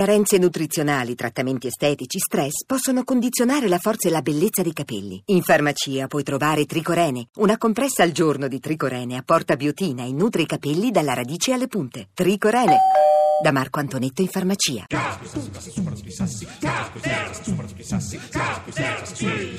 Carenze nutrizionali, trattamenti estetici, stress possono condizionare la forza e la bellezza dei capelli. In farmacia puoi trovare Tricorene, una compressa al giorno di Tricorene apporta biotina e nutre i capelli dalla radice alle punte. Tricorene, da Marco Antonetto in farmacia. I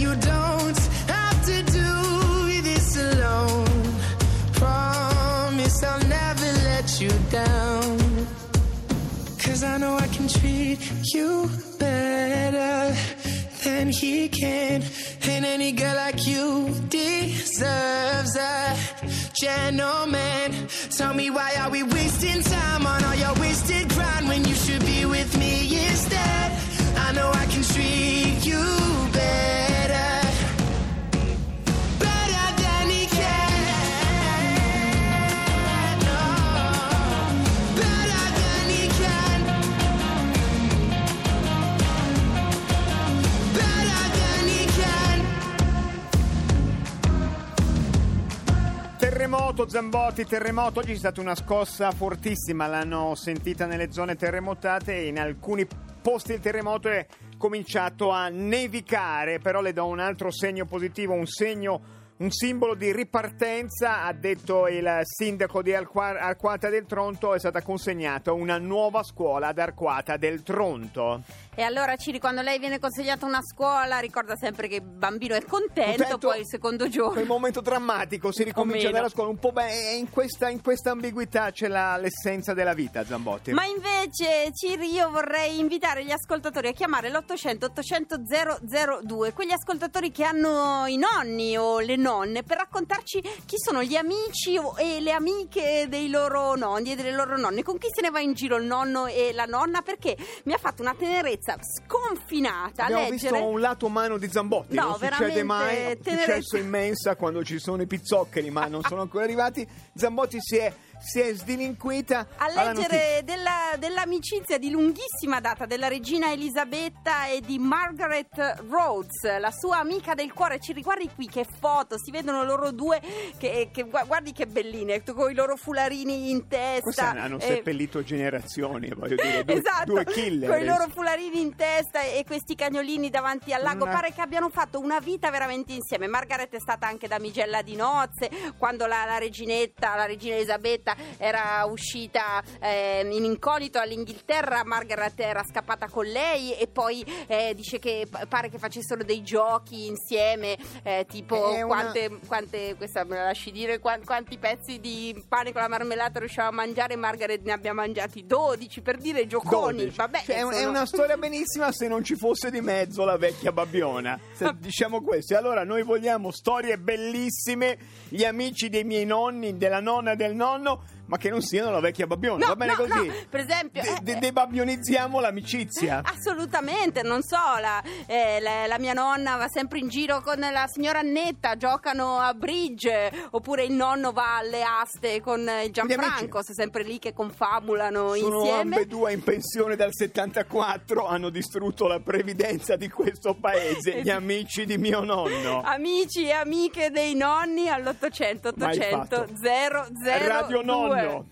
you don't have to do this alone. Promise, I'll never let you down. Cause I know I can treat you better than he can. And any girl like you deserves a gentleman. Tell me why are we wasting time on all your wasted Zambotti, terremoto, oggi c'è stata una scossa fortissima, l'hanno sentita nelle zone terremotate e in alcuni posti del terremoto è cominciato a nevicare, però le do un altro segno positivo, un segno un simbolo di ripartenza, ha detto il sindaco di Arquata del Tronto, è stata consegnata una nuova scuola ad Arquata del Tronto. E allora Ciri, quando lei viene consegnata una scuola, ricorda sempre che il bambino è contento, Contento, poi il secondo giorno. Quel momento drammatico, si ricomincia dalla scuola, un po' beh, in questa, in questa ambiguità c'è la- l'essenza della vita, Zambotti. Ma invece, Ciri, io vorrei invitare gli ascoltatori a chiamare l'800 800 002, quegli ascoltatori che hanno i nonni o le nonne, per raccontarci chi sono gli amici o- e le amiche dei loro nonni e delle loro nonne, con chi se ne va in giro il nonno e la nonna, perché mi ha fatto una tenerezza sconfinata Abbiamo leggere. visto un lato umano di Zambotti, No, non succede mai, è tenerezza. successo in mensa quando ci sono i pizzoccheri, ma non sono ancora arrivati. Zambotti si è, si è sdilinquita A leggere della- dell'amicizia di lunghissima data della regina Elisabetta e di Margaret Rhodes, la sua amica del cuore. Ci riguardi qui che foto, si vedono loro due che, che- gu- guardi che belline, con i loro fularini in testa. Questi hanno eh, seppellito generazioni, voglio dire, due, esatto, due killer. con i loro fularini in testa e questi cagnolini davanti al lago. Una- Pare che abbiano fatto una vita veramente insieme. Margaret è stata anche damigella di nozze quando la, la reginetta, la regina Elisabetta Annetta era uscita eh, in incognito all'Inghilterra, Margaret era scappata con lei e poi eh, dice che pare che facessero dei giochi insieme, eh, tipo una- quante, quante- questa me la lasci dire, quan- quanti pezzi di pane con la marmellata riusciamo a mangiare, Margaret ne abbia mangiati 12 per dire gioconi. 12. Vabbè, Cioè, è, un- è sono- una storia benissima se non ci fosse di mezzo la vecchia babbiona. Se- diciamo questo. E allora noi vogliamo storie bellissime, gli amici dei miei nonni, della nonna e del nonno, ma che non siano la vecchia babbiona. No, Va bene no, così? no, per esempio, De- eh, de- eh. debabbionizziamo l'amicizia. Assolutamente, non so, la, eh, la- la mia nonna va sempre in giro con la signora Annetta, giocano a bridge, oppure il nonno va alle aste con il Gianfranco, sono sempre lì che confabulano Sono insieme. ambedue in pensione dal 74, hanno distrutto la previdenza di questo paese, gli amici di mio nonno. Amici e amiche dei nonni all'800 Mai 800 fatto. 002 Radio Nonno. on.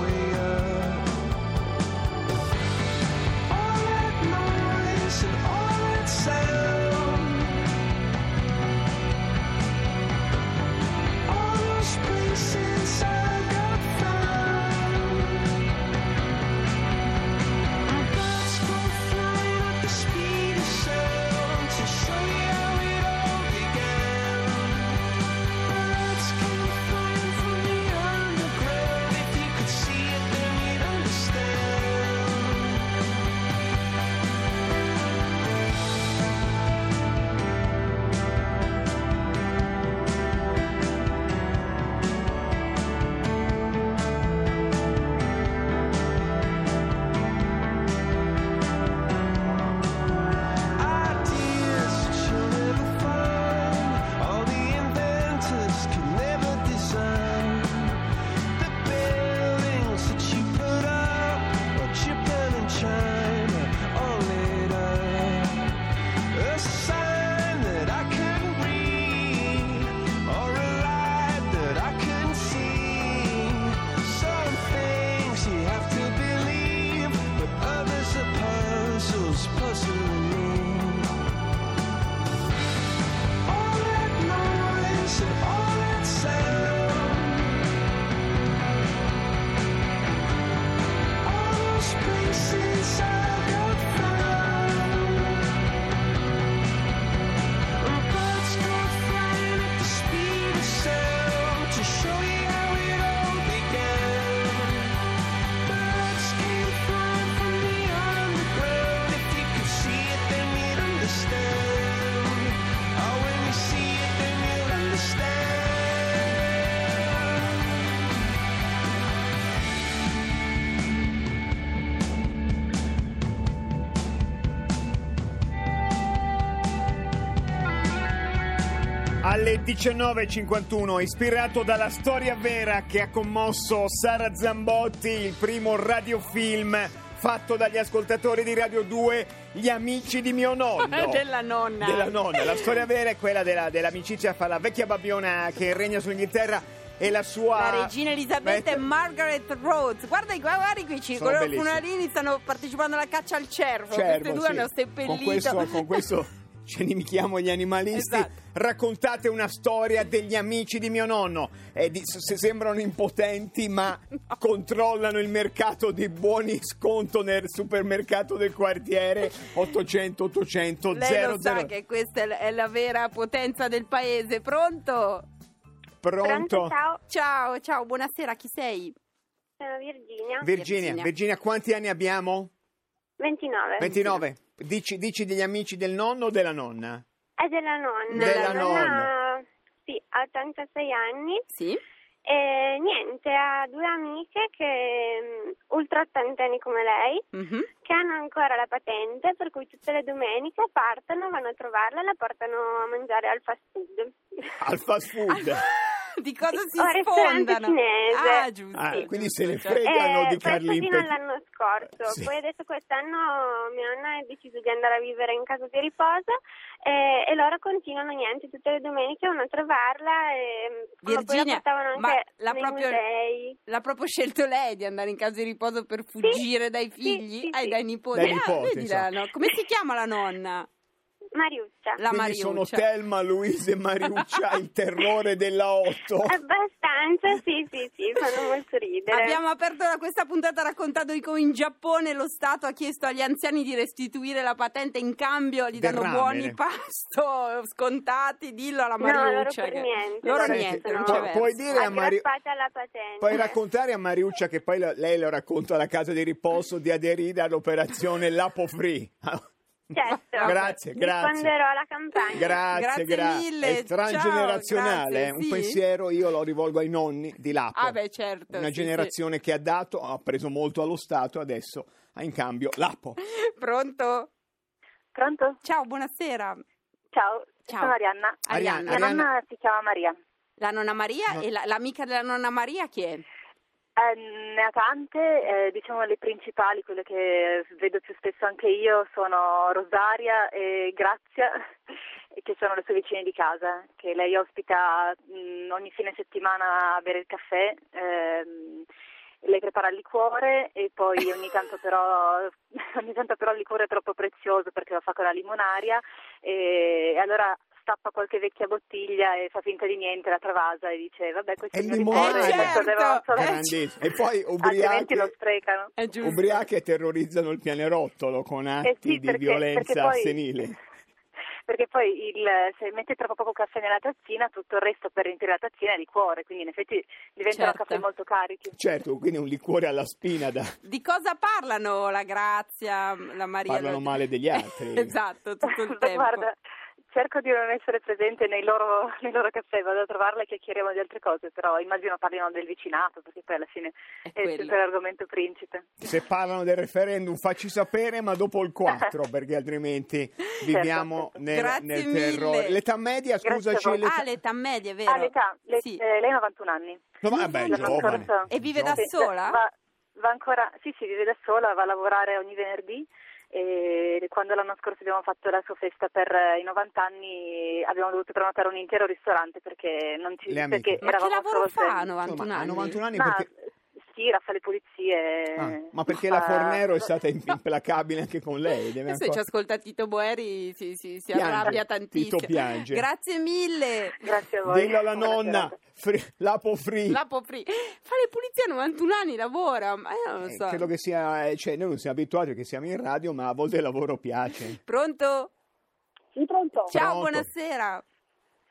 Way up. Alle 19.51, ispirato dalla storia vera che ha commosso Sara Zambotti, il primo radiofilm fatto dagli ascoltatori di Radio 2, Gli amici di mio nonno. Della nonna. Della nonna. La storia vera è quella della- dell'amicizia fra la vecchia babbiona che regna sull'Inghilterra e la sua... La regina Elisabetta e Margaret Rhodes. Guarda, guarda qui, ci Sono i bellissimi. funarini stanno partecipando alla caccia al cervo. Cervo, Queste due sì. hanno seppellito. Con questo, con questo ce ne michiamo gli animalisti. Esatto. Raccontate una storia degli amici di mio nonno. E di- se sembrano impotenti, ma controllano il mercato di buoni sconto nel supermercato del quartiere 800 800 Lei lo 00. sa che questa è la- vera potenza del paese. Pronto? Pronto? Ciao, Ciao, ciao, buonasera, chi sei? sono Virginia. Virginia, Virginia. Virginia, quanti anni abbiamo? 29. 29. Dici, dici degli amici del nonno o della nonna? È della nonna. Della La nonna. Sì, ha 86 anni Sì? e niente, ha due amiche che mm, ultra ottantenni come lei, Mhm. che hanno ancora la patente, per cui tutte le domeniche partono, vanno a trovarla e la portano a mangiare al fast food. Al fast food. Di cosa si O al ristorante sfondano? cinese. Ah, giusto. Ah, giusto, quindi se ne fregano Eh, di questo Carlin fino all'anno scorso, Sì. poi adesso quest'anno mia nonna ha deciso di andare a vivere in casa di riposo e, e loro continuano niente, tutte le domeniche vanno a trovarla e ma poi la Virginia, portavano ma anche l'ha nei proprio- musei. L'ha proprio scelto lei di andare in casa di riposo per fuggire dai sì, figli? sì, Ah, sì. dai nipoti. Dai Ah, nipoti, la no- Come si chiama la nonna? Mariuccia. La Quindi sono Mariuccia. Telma, Luisa e Mariuccia, il terrore della 8. Abbastanza, sì, sì, sì, fanno molto ridere. Abbiamo aperto da questa puntata raccontando di come in Giappone lo Stato ha chiesto agli anziani di restituire la patente in cambio gli danno Del buoni pasto scontati, dillo alla No, loro Mariuccia. per che- niente. Loro loro niente, non c'è puoi dire a Mari-. Puoi raccontare a Mariuccia che poi lo- lei lo racconta alla casa di riposo di aderire all'operazione Lapo Free. Certo. Grazie, grazie. Risponderò alla campagna. Grazie, Grazie grazie. mille, È transgenerazionale, ciao, eh. un grazie, sì. pensiero io lo rivolgo ai nonni di Lapo. Ah, beh, certo. Una sì, generazione che ha dato, ha preso molto allo Stato, adesso ha in cambio Lapo. sì. Pronto? Pronto? Ciao, buonasera. Ciao, Ciao. sono Arianna. Arianna. Mia Arianna. nonna si chiama Maria. La nonna Maria No. e la- l'amica della nonna Maria chi è? Eh, ne ha tante, eh, diciamo le principali, quelle che vedo più spesso anche io, sono Rosaria e Grazia, che sono le sue vicine di casa, che lei ospita mh, ogni fine settimana a bere il caffè. ehm, lei prepara il liquore e poi ogni tanto però, ogni tanto però il liquore è troppo prezioso perché lo fa con la limonaria e, e allora stappa qualche vecchia bottiglia e fa finta di niente, la travasa e dice vabbè questo È il liquore, Eh, certo. Eh. E poi altrimenti lo ubriachi, sprecano. Ubriachi terrorizzano il pianerottolo con atti Eh sì, di perché- violenza perché poi- senile. Perché poi il, se mette troppo poco caffè nella tazzina, tutto il resto per riempire la tazzina è liquore, quindi in effetti diventano Certo. caffè molto carichi. Certo, quindi un liquore alla spina da... Di cosa parlano la Grazia, la Maria? Parlano male degli altri. esatto, tutto il tempo. Guarda, cerco di non essere presente nei loro, nei loro caffè, vado a trovarla e chiacchieriamo di altre cose, però immagino parlino del vicinato, perché poi alla fine È è, sempre l'argomento principe. Se parlano del referendum facci sapere, ma dopo il 4, perché altrimenti viviamo certo. nel, Grazie nel mille. terrore. L'età media, scusaci, l'età... Ah, l'età media, vero? Ah, l'età, le- Sì. eh, lei ha 91 anni. No, vabbè, L'anno giovane. E vive da Sì, sola? Va, va ancora, sì, sì, vive da sola, va a lavorare ogni venerdì e quando l'anno scorso abbiamo fatto la sua festa per eh, i 90 anni abbiamo dovuto prenotare un intero ristorante perché non ci Le amiche. perché Ma che eravamo lavoro fa a sei. 91 Insomma, a anni? 91 anni Ma perché... stira, fa le pulizie. Ah, ma perché fa- la Fornero è stata implacabile anche con lei? Deve Adesso ancora- ci ascolta Tito Boeri, si, si, si Piange. arrabbia tantissimo. Tito piange. Grazie mille. Grazie a voi. Dillo alla Buona nonna, serata. fri- Lapo Free. Lapo Free. Fa le pulizie a 91 anni, lavora, ma io non lo Eh, so. credo che sia, eh, cioè, noi non siamo abituati perché siamo in radio, ma a volte il lavoro piace. Pronto? Sì, pronto? Ciao, Pronto. buonasera.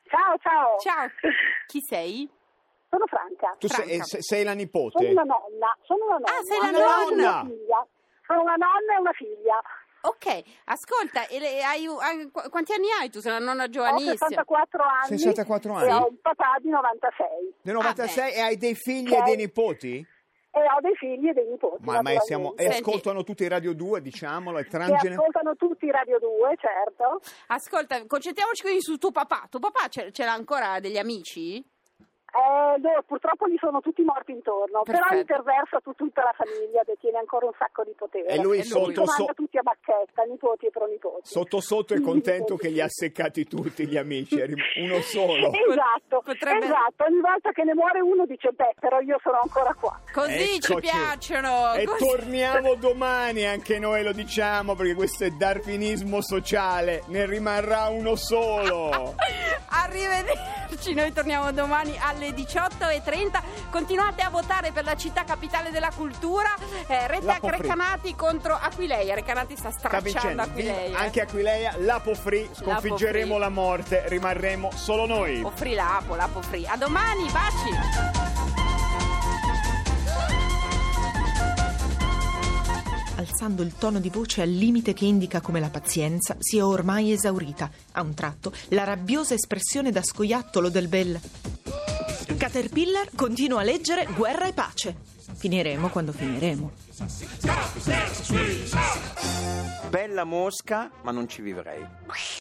Ciao, ciao. Ciao, chi sei? Sono Franca. Tu sei, Franca. se- sei la Sono nipote? una nonna. Sono una nonna. Ah, sei la anche nonna. una figlia. Sono una nonna e una figlia. Ok, ascolta, e le- hai, hai- qu- quanti anni hai tu? Sei una nonna Ho giovanissima. 64 anni. 64 E anni? ho un papà di 96. Del 96 e hai dei figli Ok. e dei nipoti? E ho dei figli e dei nipoti. Ma, ma siamo, e naturalmente. Senti- ascoltano tutti i Radio 2, diciamolo, Che transgene- ascoltano tutti Radio 2, certo. Ascolta, concentriamoci quindi su tuo papà. Tuo papà ce, ce l'ha ancora degli amici? Eh, no, purtroppo gli sono tutti morti intorno, però Perfetto. interversa su tutta la famiglia, detiene ancora un sacco di potere. E lui Li sotto- comanda so- tutti a bacchetta, nipoti e pronipoti. Sotto sotto è contento che li ha seccati tutti gli amici, uno solo. Esatto, Potrebbe- esatto, ogni volta che ne muore uno dice beh però io sono ancora qua. Così ci Eccoci. piacciono. E così- torniamo domani, anche noi lo diciamo, perché questo è darwinismo sociale, ne rimarrà uno solo. Arrivederci, noi torniamo domani alle 18.30. Continuate a votare per la città capitale della cultura. Eh, Rete Lapo. Recanati contro Aquileia. Recanati sta Sta stracciando Aquileia. anche Aquileia, Lapo Free, sconfiggeremo Free. la morte, rimarremo solo noi. Lapo Free, Lapo, Lapo Free. A domani, baci. alzando il tono di voce al limite che indica come la pazienza sia ormai esaurita. A un tratto, la rabbiosa espressione da scoiattolo del bel Caterpillar continua a leggere Guerra e pace. Finiremo quando finiremo. Bella mosca, ma non ci vivrei.